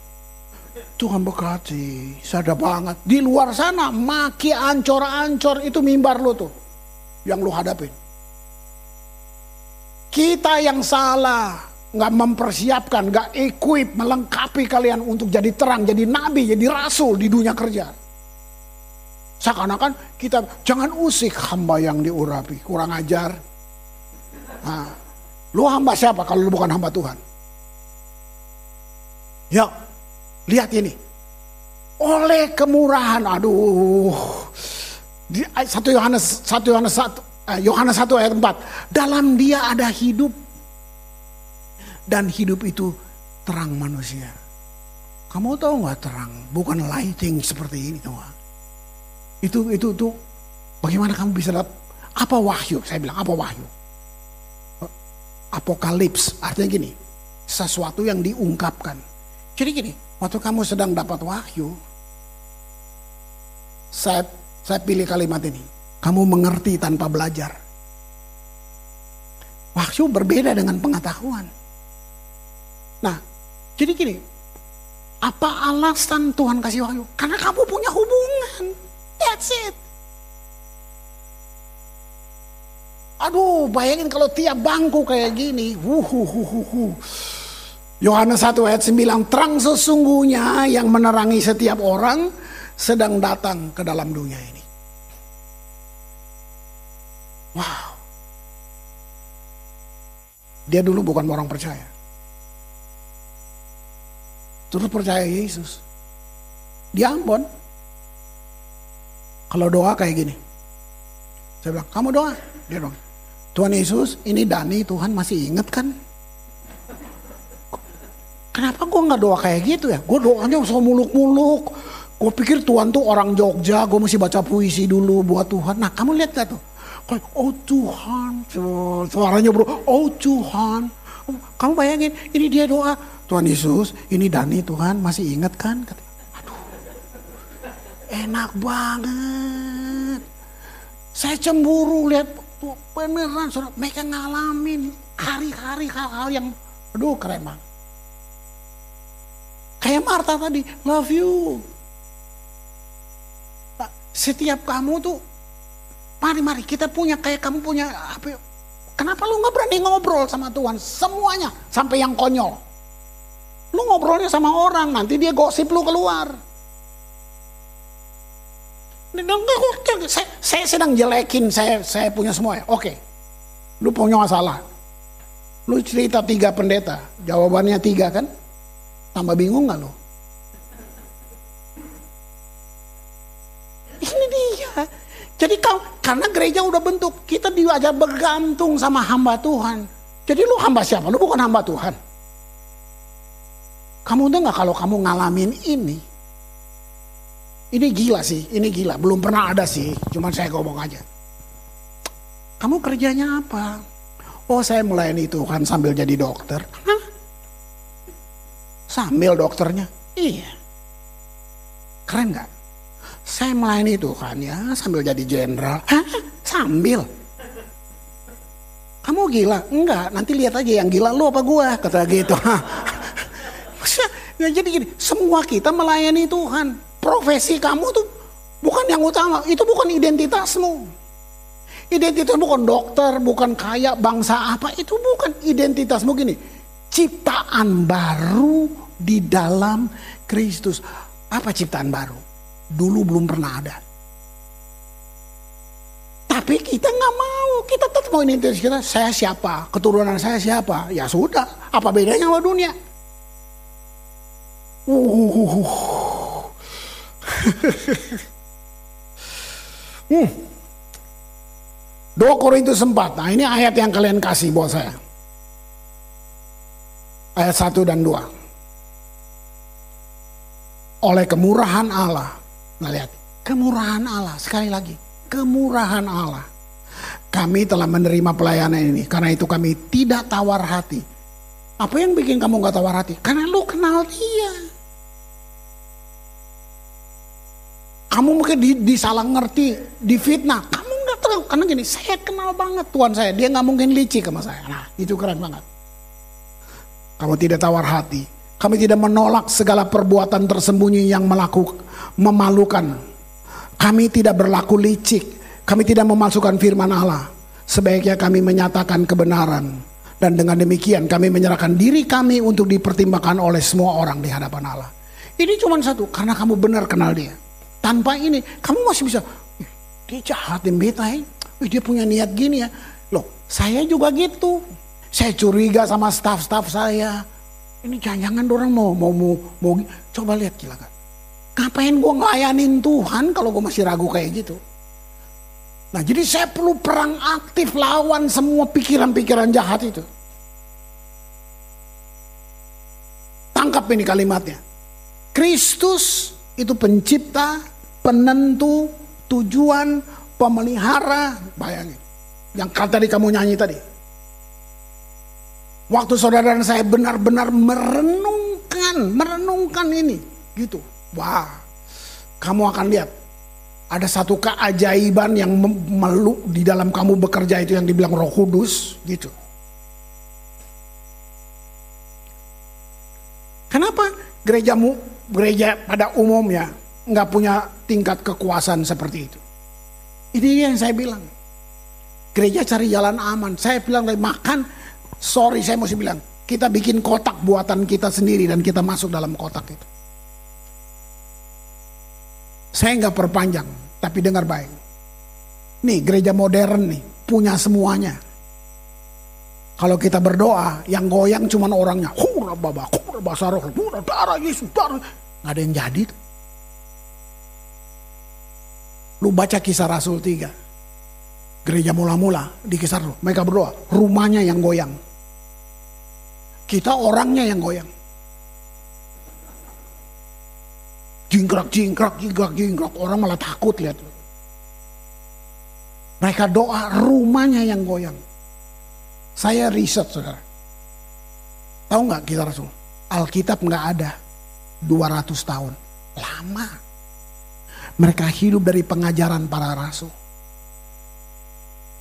Tuhan berkati, sadar banget. Di luar sana maki ancor-ancor itu mimbar lo tuh. Yang lo hadapin. Kita yang salah, nggak mempersiapkan, nggak equip, melengkapi kalian untuk jadi terang, jadi nabi, jadi rasul di dunia kerja. Seakan-akan kita jangan usik hamba yang diurapi, kurang ajar. Nah, lu hamba siapa kalau lu bukan hamba Tuhan? Ya, lihat ini. Oleh kemurahan, aduh. Di 1 Yohanes 1 Yohanes 1 Yohanes 1 ayat 4. Dalam dia ada hidup dan hidup itu terang manusia. Kamu tahu nggak terang? Bukan lighting seperti ini gak? Itu itu itu bagaimana kamu bisa dapat apa wahyu? Saya bilang apa wahyu? Apokalips artinya gini, sesuatu yang diungkapkan. Jadi gini, waktu kamu sedang dapat wahyu, saya saya pilih kalimat ini. Kamu mengerti tanpa belajar. Wahyu berbeda dengan pengetahuan. Nah, jadi gini, apa alasan Tuhan kasih wahyu? Karena kamu punya hubungan. That's it. Aduh, bayangin kalau tiap bangku kayak gini. Wuhuhuhuhu. Yohanes 1 ayat 9, terang sesungguhnya yang menerangi setiap orang sedang datang ke dalam dunia ini. Wow. Dia dulu bukan orang percaya. Terus percaya Yesus. Di Ambon. Kalau doa kayak gini. Saya bilang, kamu doa. Dia doa. Tuhan Yesus, ini Dani Tuhan masih inget kan? Kenapa gue nggak doa kayak gitu ya? Gue doanya so muluk-muluk. Gue pikir Tuhan tuh orang Jogja, gue mesti baca puisi dulu buat Tuhan. Nah kamu lihat gak tuh? Oh Tuhan, suaranya bro, oh Tuhan. Kamu bayangin, ini dia doa. Tuhan Yesus, ini Dani Tuhan masih inget kan? Aduh, enak banget. Saya cemburu lihat tuh beneran saudara mereka ngalamin hari-hari hal-hal yang aduh keren banget. Kayak Marta tadi, love you. Setiap kamu tuh, mari-mari kita punya kayak kamu punya apa? Kenapa lu nggak berani ngobrol sama Tuhan semuanya sampai yang konyol? Lu ngobrolnya sama orang, nanti dia gosip lu keluar. Saya, saya sedang jelekin, saya saya punya semua ya. Oke, lu punya masalah. Lu cerita tiga pendeta, jawabannya tiga kan? Tambah bingung gak lu? Ini dia. Jadi karena gereja udah bentuk, kita diajar bergantung sama hamba Tuhan. Jadi lu hamba siapa? Lu bukan hamba Tuhan. Kamu udah nggak kalau kamu ngalamin ini? Ini gila sih, ini gila. Belum pernah ada sih, cuman saya ngomong aja. Kamu kerjanya apa? Oh saya melayani Tuhan sambil jadi dokter. Hah? Sambil dokternya? Iya. Keren nggak? Saya melayani Tuhan ya sambil jadi jenderal. Hah? Sambil? Kamu gila? Enggak, nanti lihat aja yang gila lu apa gua, kata gitu. ya jadi gini, semua kita melayani Tuhan. Profesi kamu tuh bukan yang utama, itu bukan identitasmu. Identitas bukan dokter, bukan kaya, bangsa apa, itu bukan identitasmu gini. Ciptaan baru di dalam Kristus. Apa ciptaan baru? Dulu belum pernah ada. Tapi kita nggak mau, kita tetap mau identitas kita. Saya siapa? Keturunan saya siapa? Ya sudah, apa bedanya sama dunia? Uh. hmm. 2 Korintus 4. Nah, ini ayat yang kalian kasih buat saya. Ayat 1 dan 2. Oleh kemurahan Allah. Nah, lihat. Kemurahan Allah. Sekali lagi. Kemurahan Allah. Kami telah menerima pelayanan ini. Karena itu kami tidak tawar hati. Apa yang bikin kamu gak tawar hati? Karena lu kenal dia. Kamu mungkin disalah ngerti, difitnah. Kamu nggak tahu karena gini, saya kenal banget Tuhan saya. Dia nggak mungkin licik sama saya. Nah, itu keren banget. Kamu tidak tawar hati. Kami tidak menolak segala perbuatan tersembunyi yang melakukan memalukan. Kami tidak berlaku licik. Kami tidak memasukkan firman Allah. Sebaiknya kami menyatakan kebenaran. Dan dengan demikian kami menyerahkan diri kami untuk dipertimbangkan oleh semua orang di hadapan Allah. Ini cuma satu, karena kamu benar kenal dia. Tanpa ini, kamu masih bisa, dia jahatin beta ya. Dia punya niat gini ya. Loh, saya juga gitu. Saya curiga sama staff-staff saya. Ini jangan-jangan orang mau, mau, mau, mau, coba lihat gila kan. Ngapain gue ngelayanin Tuhan kalau gue masih ragu kayak gitu. Nah jadi saya perlu perang aktif lawan semua pikiran-pikiran jahat itu. Tangkap ini kalimatnya. Kristus itu pencipta, penentu, tujuan, pemelihara. Bayangin. Yang tadi kamu nyanyi tadi. Waktu saudara dan saya benar-benar merenungkan, merenungkan ini. Gitu. Wah, kamu akan lihat ada satu keajaiban yang meluk di dalam kamu bekerja itu yang dibilang Roh Kudus gitu. Kenapa gerejamu gereja pada umumnya nggak punya tingkat kekuasaan seperti itu? Ini yang saya bilang. Gereja cari jalan aman. Saya bilang lagi makan, sorry saya mesti bilang, kita bikin kotak buatan kita sendiri dan kita masuk dalam kotak itu. Saya nggak perpanjang, tapi dengar baik. Nih gereja modern nih, punya semuanya. Kalau kita berdoa, yang goyang cuma orangnya. Hura baba, hura basaroh, hura darah Yesus, darah. Nggak ada yang jadi. Lu baca kisah Rasul 3. Gereja mula-mula di kisah mereka berdoa, rumahnya yang goyang. Kita orangnya yang goyang. jingkrak jingkrak jingkrak jingkrak orang malah takut lihat. Mereka doa rumahnya yang goyang. Saya riset saudara. Tahu nggak kita rasul? Alkitab nggak ada 200 tahun. Lama mereka hidup dari pengajaran para rasul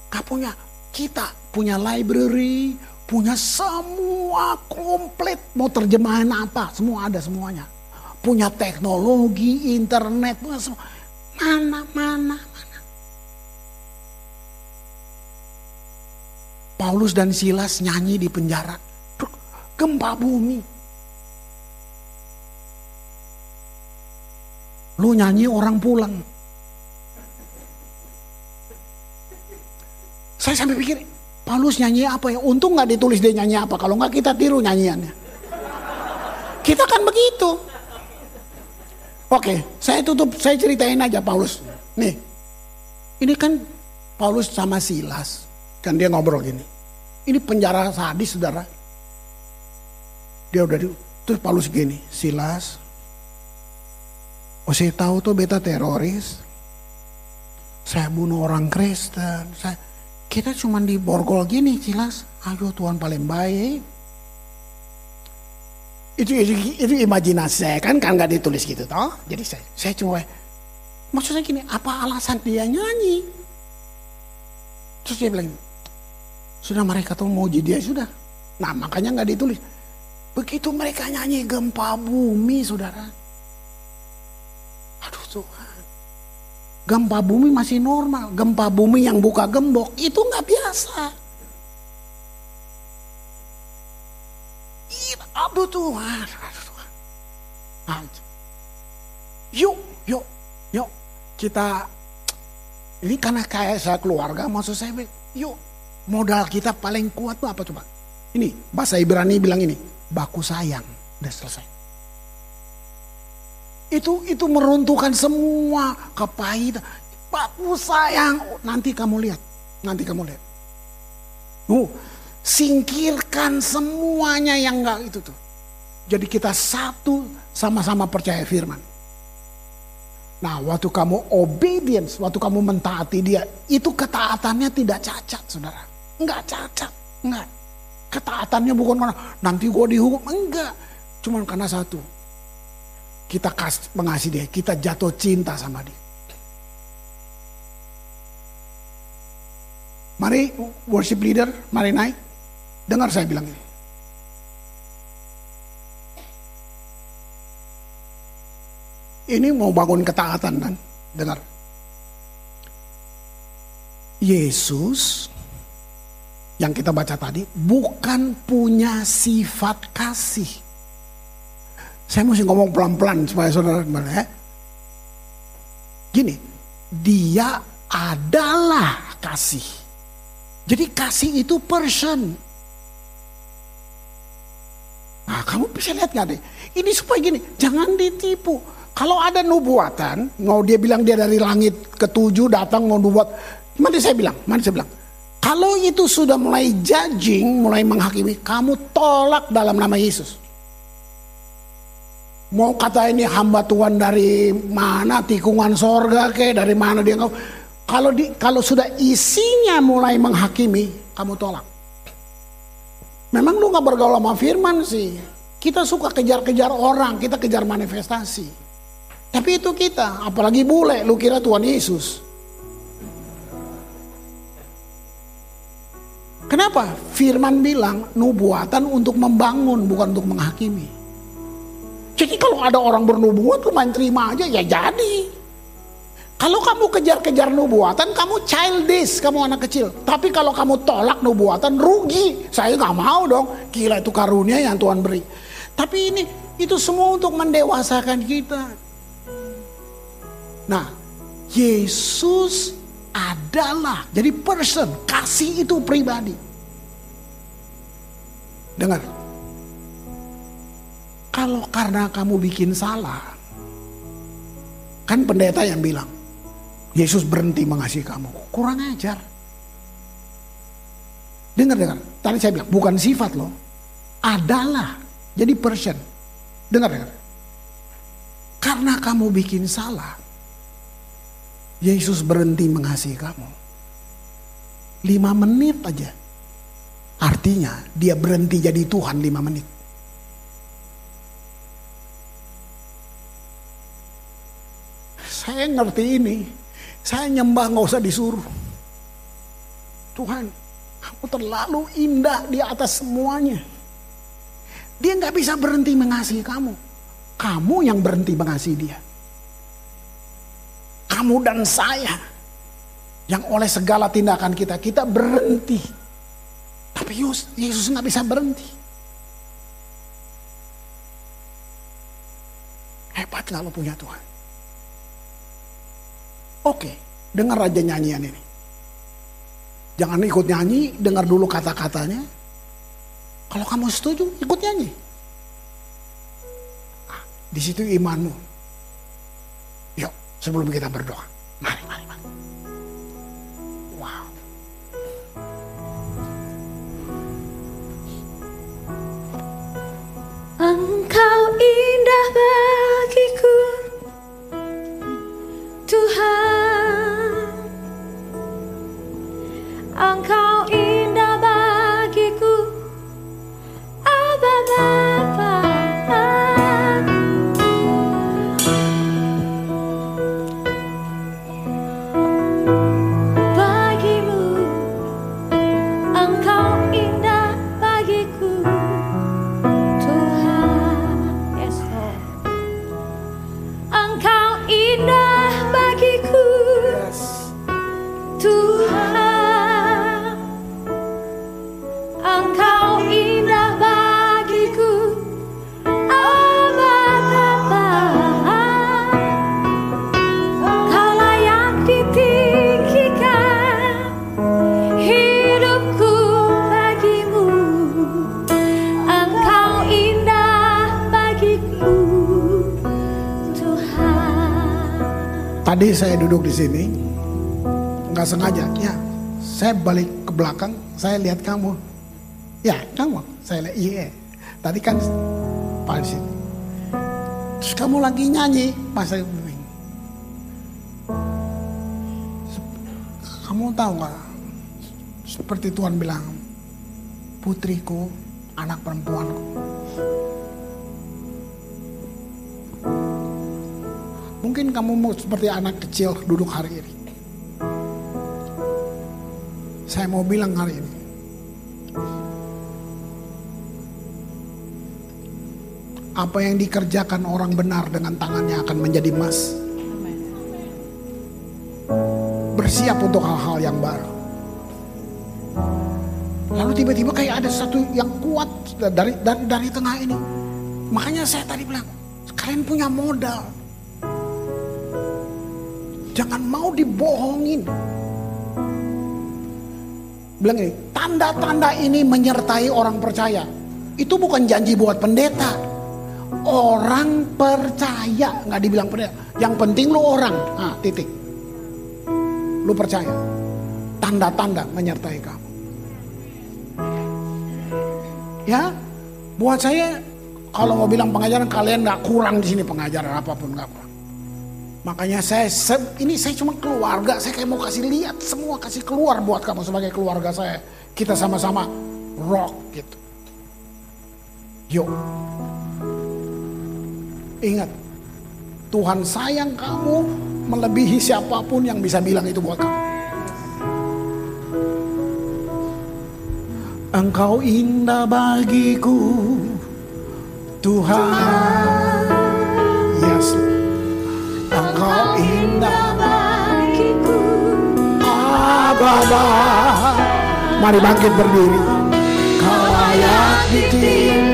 Gak punya kita punya library punya semua komplit mau terjemahan apa semua ada semuanya punya teknologi, internet, semua. Mana, mana, mana. Paulus dan Silas nyanyi di penjara. Gempa bumi. Lu nyanyi orang pulang. Saya sampai pikir, Paulus nyanyi apa ya? Untung nggak ditulis dia nyanyi apa. Kalau nggak kita tiru nyanyiannya. Kita kan begitu. Oke, saya tutup, saya ceritain aja Paulus. Nih, ini kan Paulus sama Silas, kan dia ngobrol gini. Ini penjara sadis, saudara. Dia udah di, terus Paulus gini, Silas. Oh saya tahu tuh beta teroris. Saya bunuh orang Kristen. Saya, kita cuma di borgol gini, Silas. Ayo Tuhan paling baik. Itu, itu, itu imajinasi saya kan? Kan nggak ditulis gitu toh? Jadi saya saya cuma maksudnya gini apa alasan dia nyanyi? Terus dia bilang sudah mereka tuh mau jadi dia sudah. Nah makanya nggak ditulis. Begitu mereka nyanyi gempa bumi saudara Tuhan gempa bumi masih normal gempa bumi yang buka gembok itu nggak biasa Aduh Tuhan, aduh Tuhan. Nah, yuk, yuk, yuk. Kita, ini karena kayak saya keluarga, maksud saya, yuk. Modal kita paling kuat tuh apa coba? Ini, bahasa Ibrani bilang ini, baku sayang. Udah selesai. Itu itu meruntuhkan semua kepahitan. Baku sayang. Nanti kamu lihat. Nanti kamu lihat. Uh, Singkirkan semuanya yang enggak itu tuh. Jadi kita satu sama-sama percaya firman. Nah waktu kamu obedience, waktu kamu mentaati dia, itu ketaatannya tidak cacat saudara. Enggak cacat, enggak. Ketaatannya bukan karena nanti gue dihukum, enggak. Cuman karena satu, kita kasih, mengasihi dia, kita jatuh cinta sama dia. Mari worship leader, mari naik. Dengar saya bilang ini. Ini mau bangun ketaatan kan? Dengar. Yesus yang kita baca tadi bukan punya sifat kasih. Saya mesti ngomong pelan-pelan supaya saudara ya. Gini, dia adalah kasih. Jadi kasih itu person. Nah, kamu bisa lihat gak deh? Ini supaya gini, jangan ditipu. Kalau ada nubuatan, mau dia bilang dia dari langit ketujuh datang mau nubuat. Mana saya bilang, mana saya bilang. Kalau itu sudah mulai judging, mulai menghakimi, kamu tolak dalam nama Yesus. Mau kata ini hamba Tuhan dari mana, tikungan sorga ke, dari mana dia kalau di, kalau sudah isinya mulai menghakimi, kamu tolak. Memang lu gak bergaul sama firman sih. Kita suka kejar-kejar orang, kita kejar manifestasi. Tapi itu kita, apalagi bule, lu kira Tuhan Yesus. Kenapa? Firman bilang nubuatan untuk membangun bukan untuk menghakimi. Jadi kalau ada orang bernubuat lu main terima aja ya jadi. Kalau kamu kejar-kejar nubuatan, kamu childish, kamu anak kecil. Tapi kalau kamu tolak nubuatan, rugi. Saya nggak mau dong. Gila itu karunia yang Tuhan beri. Tapi ini itu semua untuk mendewasakan kita. Nah, Yesus adalah jadi person, kasih itu pribadi. Dengar. Kalau karena kamu bikin salah, kan pendeta yang bilang, Yesus berhenti mengasihi kamu. Kurang ajar. Dengar, dengar. Tadi saya bilang, bukan sifat loh. Adalah. Jadi person. Dengar, dengar. Karena kamu bikin salah. Yesus berhenti mengasihi kamu. Lima menit aja. Artinya dia berhenti jadi Tuhan lima menit. Saya ngerti ini. Saya nyembah nggak usah disuruh. Tuhan, kamu terlalu indah di atas semuanya. Dia nggak bisa berhenti mengasihi kamu. Kamu yang berhenti mengasihi dia. Kamu dan saya yang oleh segala tindakan kita kita berhenti. Tapi Yesus nggak bisa berhenti. Hebat lo punya Tuhan. Oke, dengar aja nyanyian ini. Jangan ikut nyanyi, dengar dulu kata-katanya. Kalau kamu setuju, ikut nyanyi. Ah, di situ imanmu. Yuk, sebelum kita berdoa. Mari, mari, mari. Wow. Engkau indah bagiku Engkau Tadi saya duduk di sini, nggak sengaja. Ya, saya balik ke belakang, saya lihat kamu. Ya, kamu. Saya lihat, iya. Tadi kan di sini. Terus kamu lagi nyanyi, pas saya. Kamu tahu nggak? Seperti Tuhan bilang, putriku, anak perempuanku. Mungkin kamu mau seperti anak kecil duduk hari ini. Saya mau bilang hari ini. Apa yang dikerjakan orang benar dengan tangannya akan menjadi emas. Bersiap untuk hal-hal yang baru. Lalu tiba-tiba kayak ada satu yang kuat dari dari, dari tengah ini. Makanya saya tadi bilang, kalian punya modal. Jangan mau dibohongin. Bilang ini, tanda-tanda ini menyertai orang percaya. Itu bukan janji buat pendeta. Orang percaya, nggak dibilang pendeta. Yang penting lu orang, ah, titik. Lu percaya. Tanda-tanda menyertai kamu. Ya, buat saya kalau mau bilang pengajaran kalian nggak kurang di sini pengajaran apa pun nggak kurang. Makanya saya ini saya cuma keluarga, saya kayak mau kasih lihat semua kasih keluar buat kamu sebagai keluarga saya. Kita sama-sama rock gitu. Yuk. Ingat, Tuhan sayang kamu melebihi siapa pun yang bisa bilang itu buat kamu. Engkau indah bagiku, Tuhan. Yes. Engkau indah bagiku Baba. Mari bangkit berdiri. Kau layak ditinggikan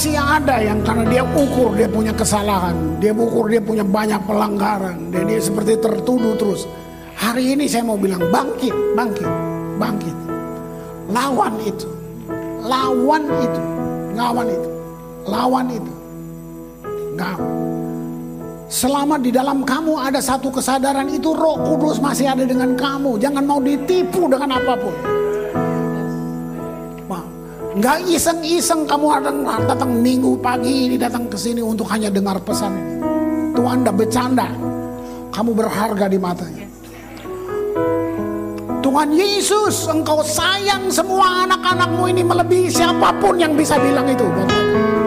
masih ada yang karena dia ukur dia punya kesalahan, dia ukur dia punya banyak pelanggaran, dan dia seperti tertuduh terus. Hari ini saya mau bilang bangkit, bangkit, bangkit. Lawan itu, lawan itu, lawan itu, lawan itu. Ngam. Selama di dalam kamu ada satu kesadaran itu roh kudus masih ada dengan kamu. Jangan mau ditipu dengan apa pun. Nggak iseng-iseng kamu datang, datang minggu pagi ini datang ke sini untuk hanya dengar pesan ini. Tuhan anda bercanda. Kamu berharga di matanya. Tuhan Yesus, engkau sayang semua anak-anakmu ini melebihi siapa pun yang bisa bilang itu. mereka.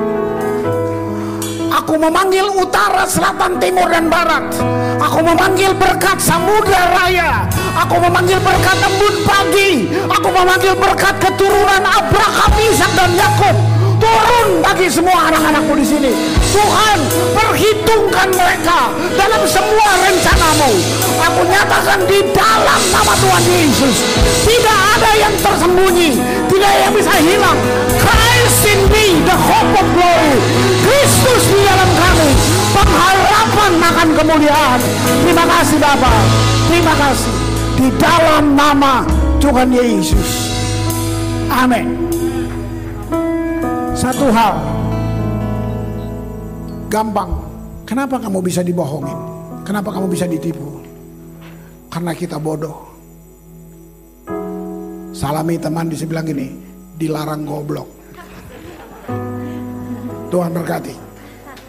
Aku memanggil utara, selatan, timur, dan barat. Aku memanggil berkat samudra raya. Aku memanggil berkat embun pagi. Aku memanggil berkat keturunan Abraham, Ishak dan Yakub. Turun bagi semua anak-anakmu di sini. Tuhan, perhitungkan mereka dalam semua rencanamu. Aku nyatakan di dalam nama Tuhan Yesus. Tidak ada yang tersembunyi. Tidak yang bisa hilang. Christ in me, the hope of glory. Kristus di dalam kami. Pengharapan akan kemuliaan. Terima kasih Bapa. Terima kasih. Di dalam nama Tuhan Yesus. Amin. Satu hal. Gampang. Kenapa kamu bisa dibohongin? Kenapa kamu bisa ditipu? Karena kita bodoh. Salami teman di sebelah gini, dilarang goblok. Tuhan berkati.